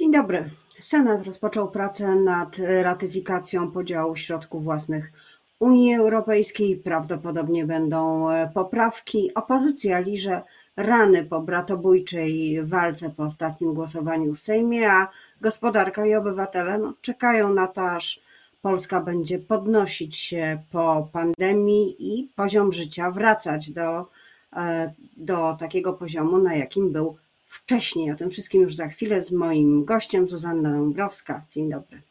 Dzień dobry. Senat rozpoczął pracę nad ratyfikacją podziału środków własnych Unii Europejskiej. Prawdopodobnie będą e, poprawki. Opozycja liże rany po bratobójczej walce po ostatnim głosowaniu w Sejmie, a gospodarka i obywatele no, czekają na to, aż Polska będzie podnosić się po pandemii i poziom życia wracać do, e, do takiego poziomu, na jakim był wcześniej. O tym wszystkim już za chwilę z moim gościem, Zuzanna Dąbrowska. Dzień dobry.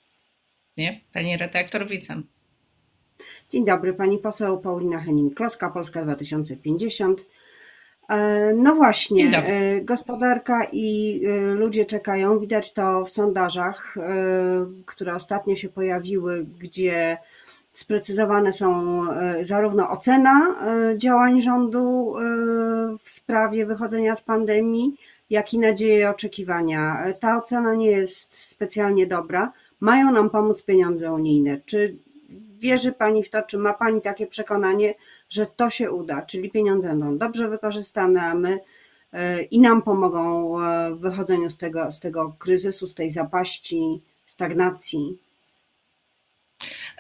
Nie, pani redaktor, witam. Dzień dobry, pani poseł Paulina Henning-Kloska, Polska 2050. E, no właśnie, e, gospodarka i e, ludzie czekają. Widać to w sondażach, które ostatnio się pojawiły, gdzie sprecyzowane są zarówno ocena działań rządu w sprawie wychodzenia z pandemii, jak i nadzieje i oczekiwania. Ta ocena nie jest specjalnie dobra. Mają nam pomóc pieniądze unijne. Czy wierzy Pani w to, czy ma Pani takie przekonanie, że to się uda, czyli pieniądze będą dobrze wykorzystane, a my e, i nam pomogą e, w wychodzeniu z tego, z tego kryzysu, z tej zapaści, stagnacji?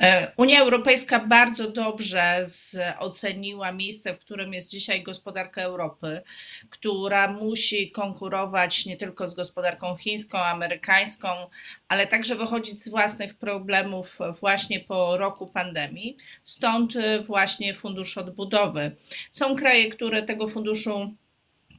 E, Unia Europejska bardzo dobrze oceniła miejsce, w którym jest dzisiaj gospodarka Europy, która musi konkurować nie tylko z gospodarką chińską, amerykańską, ale także wychodzić z własnych problemów właśnie po roku pandemii. Stąd właśnie fundusz odbudowy. Są kraje, które tego funduszu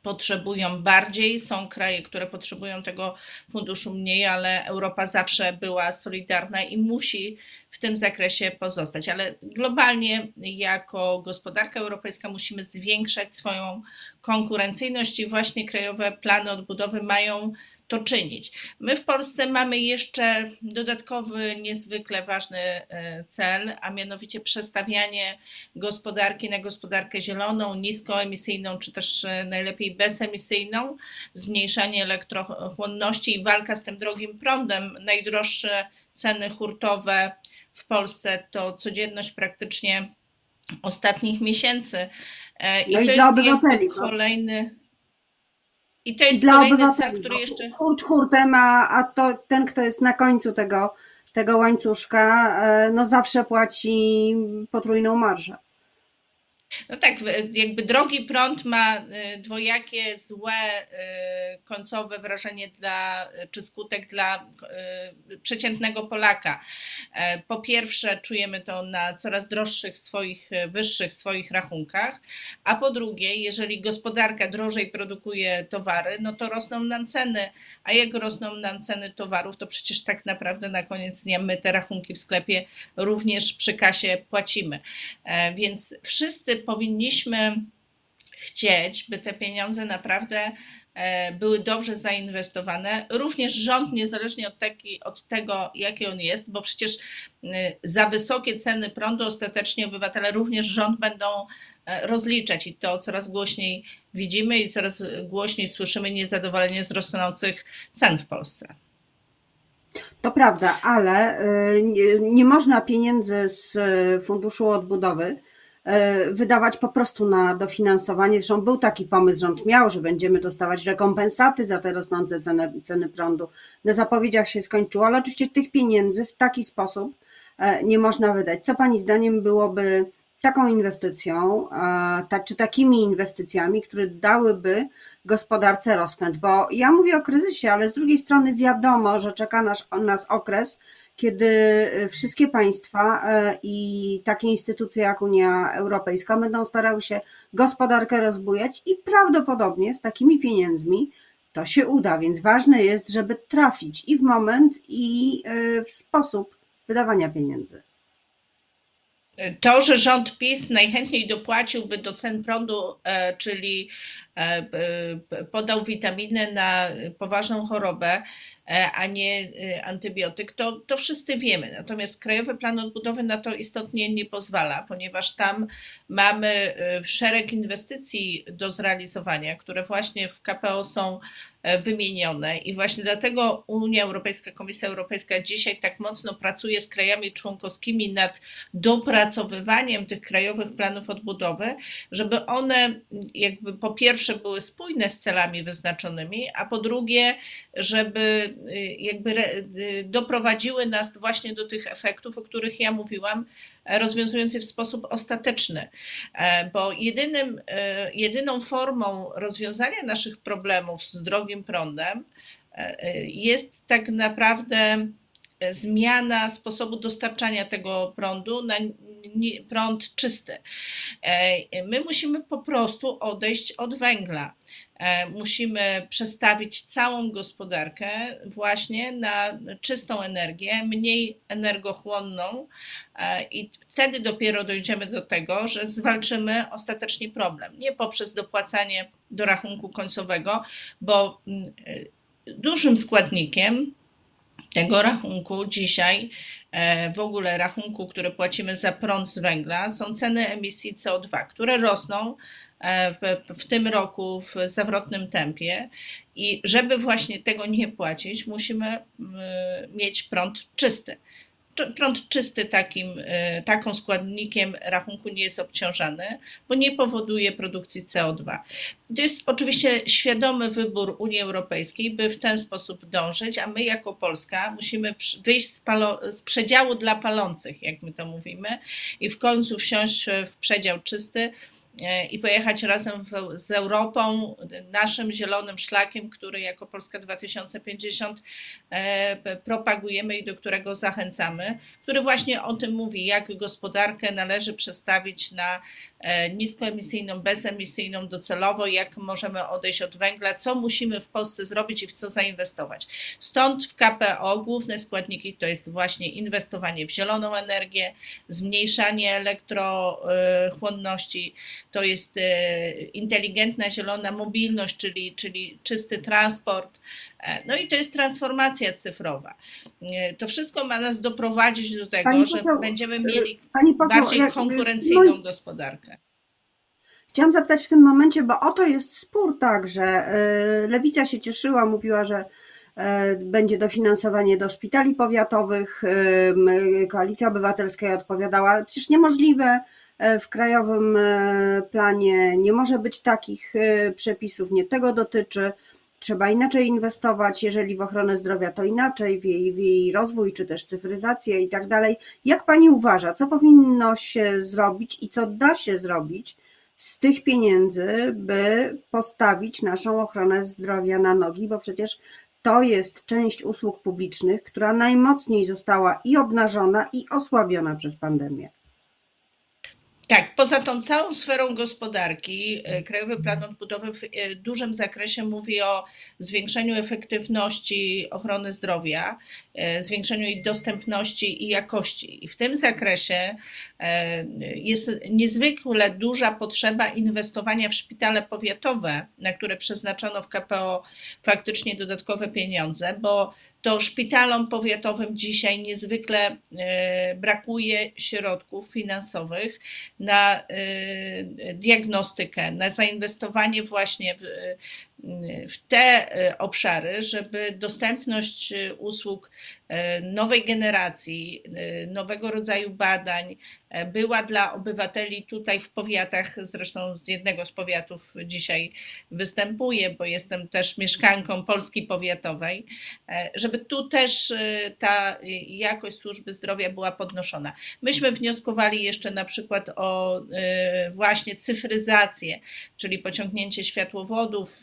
potrzebują bardziej. Są kraje, które potrzebują tego funduszu mniej, ale Europa zawsze była solidarna i musi w tym zakresie pozostać. Ale globalnie, jako gospodarka europejska, musimy zwiększać swoją konkurencyjność i właśnie krajowe plany odbudowy mają to czynić. My w Polsce mamy jeszcze dodatkowy, niezwykle ważny e, cel, a mianowicie przestawianie gospodarki na gospodarkę zieloną, niskoemisyjną, czy też e, najlepiej bezemisyjną, zmniejszanie elektrochłonności i walka z tym drogim prądem. Najdroższe ceny hurtowe w Polsce to codzienność praktycznie ostatnich miesięcy. E, I no to i jest obywateli, kolejny. I to jest dla kolejny cel, który jeszcze... Hurt hurtem, a, a to ten, kto jest na końcu tego, tego łańcuszka, e, no zawsze płaci potrójną marżę. No tak, jakby drogi prąd ma y, dwojakie złe y, końcowe wrażenie dla, czy skutek dla y, przeciętnego Polaka. E, po pierwsze, czujemy to na coraz droższych swoich, wyższych swoich rachunkach, a po drugie, jeżeli gospodarka drożej produkuje towary, no to rosną nam ceny, a jak rosną nam ceny towarów, to przecież tak naprawdę na koniec dnia my te rachunki w sklepie również przy kasie płacimy. E, więc wszyscy powinniśmy chcieć, by te pieniądze naprawdę e, były dobrze zainwestowane. Również rząd, niezależnie od, taki, od tego, jaki on jest, bo przecież e, za wysokie ceny prądu ostatecznie obywatele również rząd będą e, rozliczać i to coraz głośniej widzimy i coraz głośniej słyszymy niezadowolenie z rosnących cen w Polsce. To prawda, ale nie, nie można pieniędzy z Funduszu Odbudowy wydawać po prostu na dofinansowanie. Zresztą był taki pomysł, rząd miał, że będziemy dostawać rekompensaty za te rosnące ceny, ceny prądu. Na zapowiedziach się skończyło, ale oczywiście tych pieniędzy w taki sposób e, nie można wydać. Co Pani zdaniem byłoby taką inwestycją, tak, czy takimi inwestycjami, które dałyby gospodarce rozpęd? Bo ja mówię o kryzysie, ale z drugiej strony wiadomo, że czeka nas, nas okres, kiedy e, wszystkie państwa e, i takie instytucje jak Unia Europejska będą starały się gospodarkę rozbujać i prawdopodobnie z takimi pieniędzmi to się uda, więc ważne jest, żeby trafić i w moment, i e, w sposób wydawania pieniędzy. To, że rząd PiS najchętniej dopłaciłby do cen prądu, czyli podał witaminę na poważną chorobę, E, a nie e, antybiotyk, to, to wszyscy wiemy. Natomiast Krajowy Plan Odbudowy na to istotnie nie pozwala, ponieważ tam mamy e, szereg inwestycji do zrealizowania, które właśnie w KPO są wymienione i właśnie dlatego Unia Europejska, Komisja Europejska dzisiaj tak mocno pracuje z krajami członkowskimi nad dopracowywaniem tych krajowych planów odbudowy, żeby one jakby po pierwsze pierwsze były spójne z celami wyznaczonymi, a po drugie, żeby jakby doprowadziły nas właśnie do tych efektów, o których ja mówiłam, rozwiązując je w sposób ostateczny. Bo jedynym, jedyną formą rozwiązania naszych problemów z drogim prądem jest tak naprawdę zmiana sposobu dostarczania tego prądu na prąd czysty. E, my musimy po prostu odejść od węgla. E, musimy przestawić całą gospodarkę właśnie na czystą energię, mniej energochłonną, e, i wtedy dopiero dojdziemy do tego, że zwalczymy ostatecznie problem. Nie poprzez dopłacanie do rachunku końcowego, bo mm, dużym składnikiem tego rachunku dzisiaj, e, w ogóle rachunku, który płacimy za prąd z węgla, są ceny emisji CO2, które rosną e, w, w tym roku w zawrotnym tempie. I żeby właśnie tego nie płacić, musimy mieć prąd czysty prąd czysty takim, e, taką składnikiem rachunku nie jest obciążany, bo nie powoduje produkcji CO2. To jest oczywiście świadomy wybór Unii Europejskiej, by w ten sposób dążyć, a my jako Polska musimy wyjść z, palo, z przedziału dla palących, jak my to mówimy, i w końcu wsiąść w przedział czysty i pojechać razem w, z Europą, naszym zielonym szlakiem, który jako Polska 2050 e, propagujemy i do którego zachęcamy, który właśnie o tym mówi, jak gospodarkę należy przestawić na e, niskoemisyjną, bezemisyjną docelowo, jak możemy odejść od węgla, co musimy w Polsce zrobić i w co zainwestować. Stąd w KPO główne składniki to jest właśnie inwestowanie w zieloną energię, zmniejszanie elektrochłonności, to jest e, inteligentna, zielona mobilność, czyli, czyli czysty transport. No i to jest transformacja cyfrowa. To wszystko ma nas doprowadzić do tego, poseł, że będziemy mieli poseł, bardziej jak, konkurencyjną no gospodarkę. Chciałam zapytać w tym momencie, bo oto jest spór tak, że Lewica się cieszyła, mówiła, że będzie dofinansowanie do szpitali powiatowych. Koalicja Obywatelska odpowiadała, przecież niemożliwe, w krajowym planie nie może być takich przepisów, nie tego dotyczy. Trzeba inaczej inwestować, jeżeli w ochronę zdrowia, to inaczej, w jej, w jej rozwój, czy też cyfryzację i tak dalej. Jak pani uważa, co powinno się zrobić i co da się zrobić z tych pieniędzy, by postawić naszą ochronę zdrowia na nogi, bo przecież to jest część usług publicznych, która najmocniej została i obnażona, i osłabiona przez pandemię. Tak, poza tą całą sferą gospodarki, e, Krajowy Plan Odbudowy w e, dużym zakresie mówi o zwiększeniu efektywności ochrony zdrowia, e, zwiększeniu jej dostępności i jakości. I w tym zakresie jest niezwykle duża potrzeba inwestowania w szpitale powiatowe, na które przeznaczono w KPO faktycznie dodatkowe pieniądze, bo to szpitalom powiatowym dzisiaj niezwykle e, brakuje środków finansowych na e, diagnostykę, na zainwestowanie właśnie w, w te e, obszary, żeby dostępność usług nowej generacji, nowego rodzaju badań była dla obywateli tutaj w powiatach. Zresztą z jednego z powiatów dzisiaj występuję, bo jestem też mieszkanką Polski Powiatowej, żeby tu też ta jakość służby zdrowia była podnoszona. Myśmy wnioskowali jeszcze na przykład o właśnie cyfryzację, czyli pociągnięcie światłowodów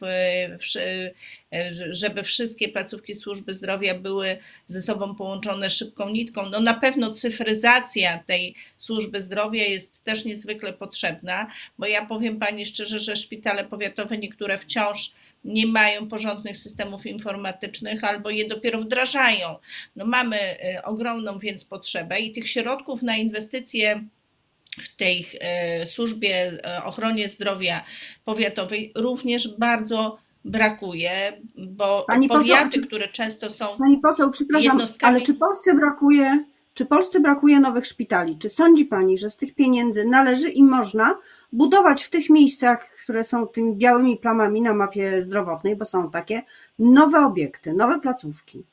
żeby wszystkie placówki służby zdrowia były ze sobą połączone szybką nitką. No na pewno cyfryzacja tej służby zdrowia jest też niezwykle potrzebna, bo ja powiem Pani szczerze, że szpitale powiatowe niektóre wciąż nie mają porządnych systemów informatycznych albo je dopiero wdrażają. No mamy y, ogromną więc potrzebę i tych środków na inwestycje w tej y, służbie y, ochronie zdrowia powiatowej również bardzo brakuje, bo pani powiaty, poseł, które często są. Pani poseł, przepraszam, ale czy Polsce brakuje? Czy Polsce brakuje nowych szpitali? Czy sądzi Pani, że z tych pieniędzy należy i można budować w tych miejscach, które są tymi białymi plamami na mapie zdrowotnej, bo są takie, nowe obiekty, nowe placówki?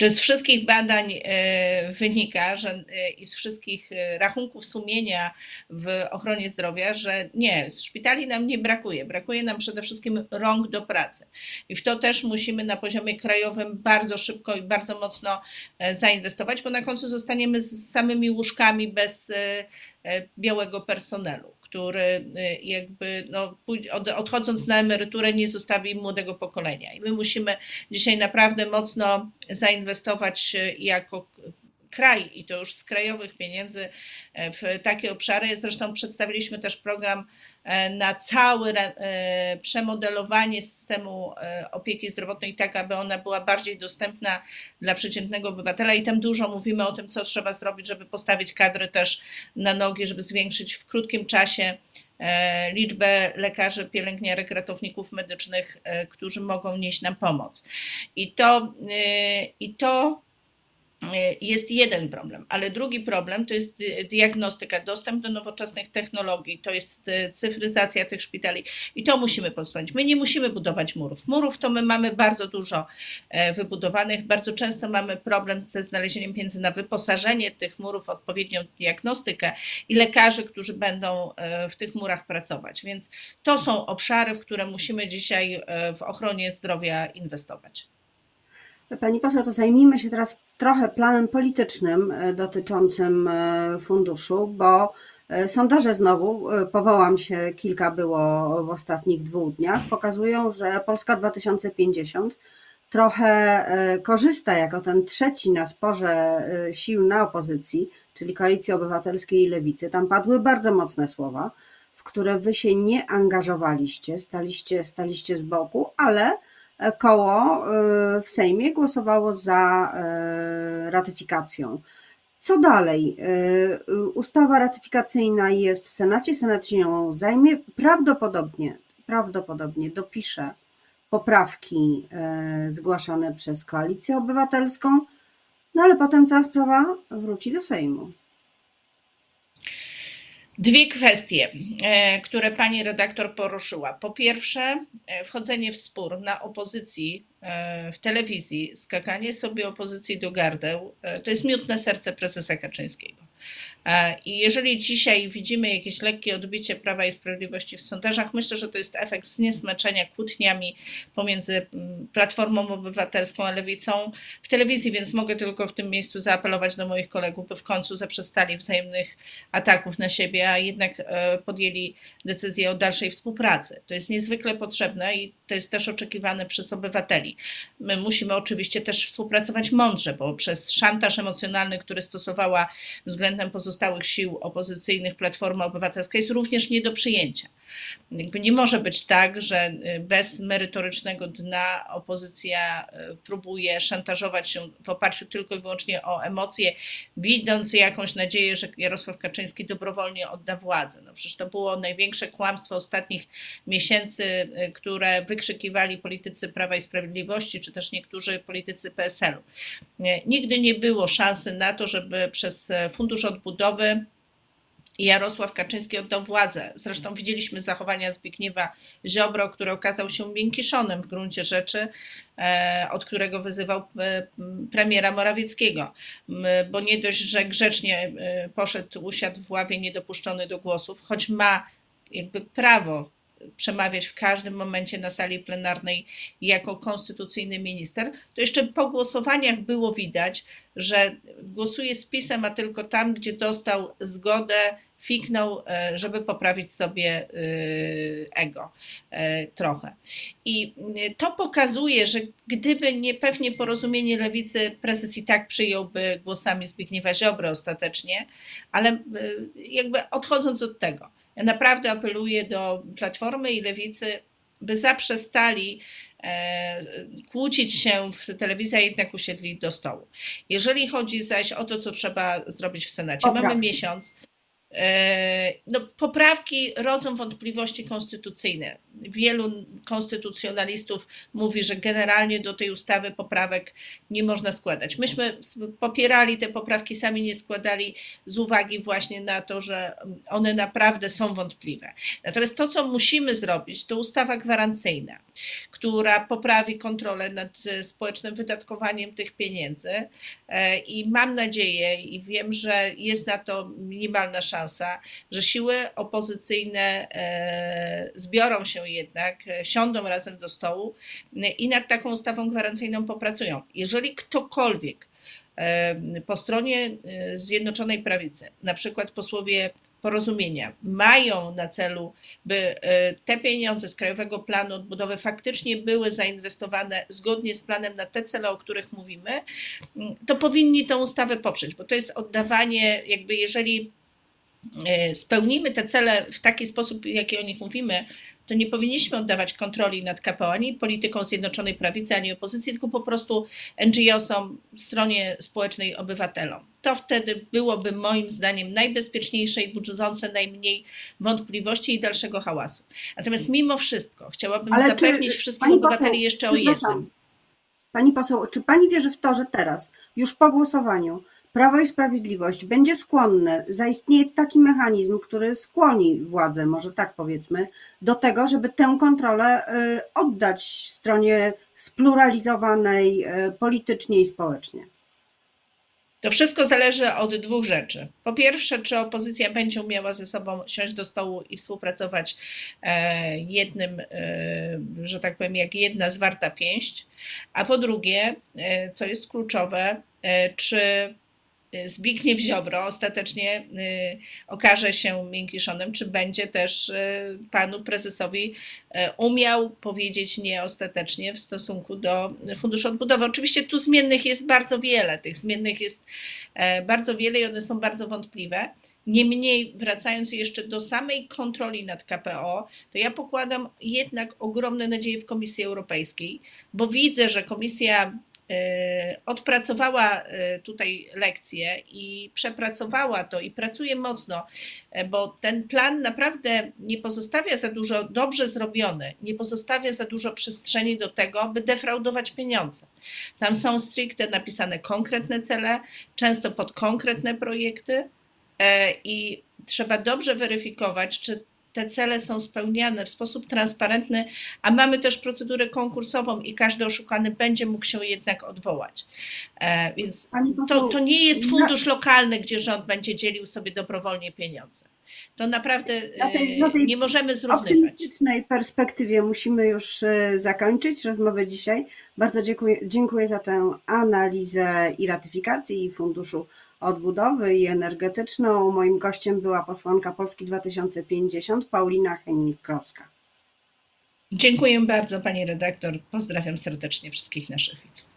Że z wszystkich badań e, wynika, że e, i z wszystkich e, rachunków sumienia w ochronie zdrowia, że nie, szpitali nam nie brakuje. Brakuje nam przede wszystkim rąk do pracy. I w to też musimy na poziomie krajowym bardzo szybko i bardzo mocno zainwestować, bo na końcu zostaniemy z samymi łóżkami bez białego personelu który y, jakby no, odchodząc na emeryturę nie zostawi młodego pokolenia. I my musimy dzisiaj naprawdę mocno zainwestować y, jako kraj i to już z krajowych pieniędzy e, w takie obszary. Zresztą przedstawiliśmy też program e, na całe e, przemodelowanie systemu opieki zdrowotnej, tak aby ona była bardziej dostępna dla przeciętnego obywatela. I tam dużo mówimy o tym, co trzeba zrobić, żeby postawić kadry też na nogi, żeby zwiększyć w krótkim czasie liczbę lekarzy, pielęgniarek, ratowników medycznych, którzy mogą nieść nam pomoc. I to, i to jest jeden problem, ale drugi problem to jest diagnostyka, dostęp do nowoczesnych technologii, to jest e, cyfryzacja tych szpitali i to musimy postawić. My nie musimy budować murów. Murów to my mamy bardzo dużo e, wybudowanych, bardzo często mamy problem ze znalezieniem pieniędzy na wyposażenie tych murów, odpowiednią diagnostykę i lekarzy, którzy będą w tych murach pracować. Więc to są obszary, w które musimy dzisiaj w ochronie zdrowia inwestować. Pani poseł, to zajmijmy się teraz trochę planem politycznym e, dotyczącym e, funduszu, bo e, sondaże znowu, powołam się, kilka było w ostatnich dwóch dniach, pokazują, że Polska 2050 trochę korzysta jako ten trzeci na sporze sił na opozycji, czyli Koalicji Obywatelskiej i Lewicy. Tam padły bardzo mocne słowa, w które wy się nie angażowaliście, staliście, staliście z boku, ale koło y, w Sejmie głosowało za y, ratyfikacją. Co dalej? Y, ustawa ratyfikacyjna jest w Senacie, Senat się nią zajmie. Prawdopodobnie, prawdopodobnie dopisze poprawki zgłaszane przez Koalicję Obywatelską, no ale potem cała sprawa wróci do Sejmu. Dwie kwestie, e, które pani redaktor poruszyła. Po pierwsze, e, wchodzenie w spór na opozycji e, w telewizji, skakanie sobie opozycji do gardeł, to jest miód na serce prezesa Kaczyńskiego. E, I jeżeli dzisiaj widzimy jakieś lekkie odbicie Prawa i Sprawiedliwości w sondażach, myślę, że to jest efekt zniesmaczenia kłótniami pomiędzy mm, Platformą Obywatelską a Lewicą w telewizji, więc mogę tylko w tym miejscu zaapelować do moich kolegów, by w końcu zaprzestali wzajemnych ataków na siebie, a jednak e, podjęli decyzję o dalszej współpracy. To jest niezwykle potrzebne i to jest też oczekiwane przez obywateli. My musimy oczywiście też współpracować mądrze, bo przez szantaż emocjonalny, który stosowała względem pozostałych sił opozycyjnych Platforma Obywatelska jest również nie do przyjęcia. Nie może być tak, że y, bez merytorycznego dna opozycja y, próbuje szantażować się w oparciu tylko i wyłącznie o emocje, widząc jakąś nadzieję, że Jarosław Kaczyński dobrowolnie odda władzę. No przecież to było największe kłamstwo ostatnich miesięcy, y, które wykrzykiwali politycy Prawa i Sprawiedliwości, czy też niektórzy politycy PSL-u. Nigdy nie było szansy na to, żeby przez Fundusz Odbudowy Jarosław Kaczyński oddał władzę. Zresztą widzieliśmy zachowania Zbigniewa Ziobro, który okazał się miękiszonem w gruncie rzeczy, e, od którego wyzywał e, premiera Morawieckiego, bo nie dość, że grzecznie e, poszedł, usiadł w ławie niedopuszczony do głosów, choć ma jakby prawo przemawiać w każdym momencie na sali plenarnej jako konstytucyjny minister, to jeszcze po głosowaniach było widać, że głosuje z pisem, a tylko tam, gdzie dostał zgodę fiknął, e, żeby poprawić sobie e, ego e, trochę. I to pokazuje, że gdyby nie pewnie porozumienie lewicy, prezes i tak przyjąłby głosami Zbigniewa Ziobry ostatecznie, ale jakby odchodząc od tego, naprawdę apeluję do Platformy i Lewicy, by zaprzestali kłócić się w telewizji, a jednak usiedli do stołu. Jeżeli chodzi zaś o to, co trzeba zrobić w Senacie, mamy miesiąc E, no, poprawki rodzą wątpliwości konstytucyjne. Wielu konstytucjonalistów mówi, że generalnie do tej ustawy poprawek nie można składać. Myśmy popierali te poprawki, sami nie składali z uwagi właśnie na to, że one naprawdę są wątpliwe. Natomiast to, co musimy zrobić, to ustawa gwarancyjna, która poprawi kontrolę nad społecznym wydatkowaniem tych pieniędzy e, i mam nadzieję i wiem, że jest na to minimalna szansa, że siły opozycyjne e, zbiorą się jednak, e, siądą razem do stołu i nad taką ustawą gwarancyjną popracują. Jeżeli ktokolwiek po stronie Zjednoczonej Prawicy, na przykład posłowie porozumienia mają na celu, by te pieniądze z Krajowego Planu Odbudowy faktycznie były zainwestowane zgodnie z planem na te cele, o których mówimy, to powinni tę ustawę poprzeć, bo to jest oddawanie, jakby jeżeli E, spełnimy te cele w taki sposób, jaki o nich mówimy, to nie powinniśmy oddawać kontroli nad KPO ani polityką Zjednoczonej Prawicy, ani opozycji, tylko po prostu NGO-som, stronie społecznej, obywatelom. To wtedy byłoby moim zdaniem najbezpieczniejsze i budzące najmniej wątpliwości i dalszego hałasu. Natomiast mimo wszystko chciałabym Ale zapewnić czy, wszystkich obywateli poseł, jeszcze o jednym. Pani poseł, czy pani wierzy w to, że teraz, już po głosowaniu, Prawo i Sprawiedliwość będzie skłonne, zaistnieje taki mechanizm, który skłoni władzę, może tak powiedzmy, do tego, żeby tę kontrolę y, oddać stronie spluralizowanej y, politycznie i społecznie. To wszystko zależy od dwóch rzeczy. Po pierwsze, czy opozycja będzie umiała ze sobą siąść do stołu i współpracować e, jednym, e, że tak powiem, jak jedna zwarta pięść. A po drugie, e, co jest kluczowe, czy Zbigniew Ziobro ostatecznie y, okaże się miękkiszonem, czy będzie też y, panu prezesowi y, umiał powiedzieć nie ostatecznie w stosunku do Funduszu Odbudowy. Oczywiście tu zmiennych jest bardzo wiele, tych zmiennych jest e, bardzo wiele i one są bardzo wątpliwe. Niemniej, wracając jeszcze do samej kontroli nad KPO, to ja pokładam jednak ogromne nadzieje w Komisji Europejskiej, bo widzę, że Komisja odpracowała e, tutaj lekcje i przepracowała to i pracuje mocno, e, bo ten plan naprawdę nie pozostawia za dużo, dobrze zrobiony, nie pozostawia za dużo przestrzeni do tego, by defraudować pieniądze. Tam są stricte napisane konkretne cele, często pod konkretne projekty i trzeba dobrze weryfikować, czy te cele są spełniane w sposób transparentny, a mamy też procedurę konkursową i każdy oszukany będzie mógł się jednak odwołać. E, więc to, to nie jest fundusz lokalny, gdzie rząd będzie dzielił sobie dobrowolnie pieniądze. To naprawdę na tej, na tej nie możemy zrównywać. W optymistycznej perspektywie musimy już e, zakończyć rozmowę dzisiaj. Bardzo dziękuję, dziękuję za tę analizę i ratyfikacji Funduszu Odbudowy i Energetyczną. Moim gościem była posłanka Polski 2050 Paulina Henning-Kloska. Dziękuję bardzo pani redaktor. Pozdrawiam serdecznie wszystkich naszych widzów.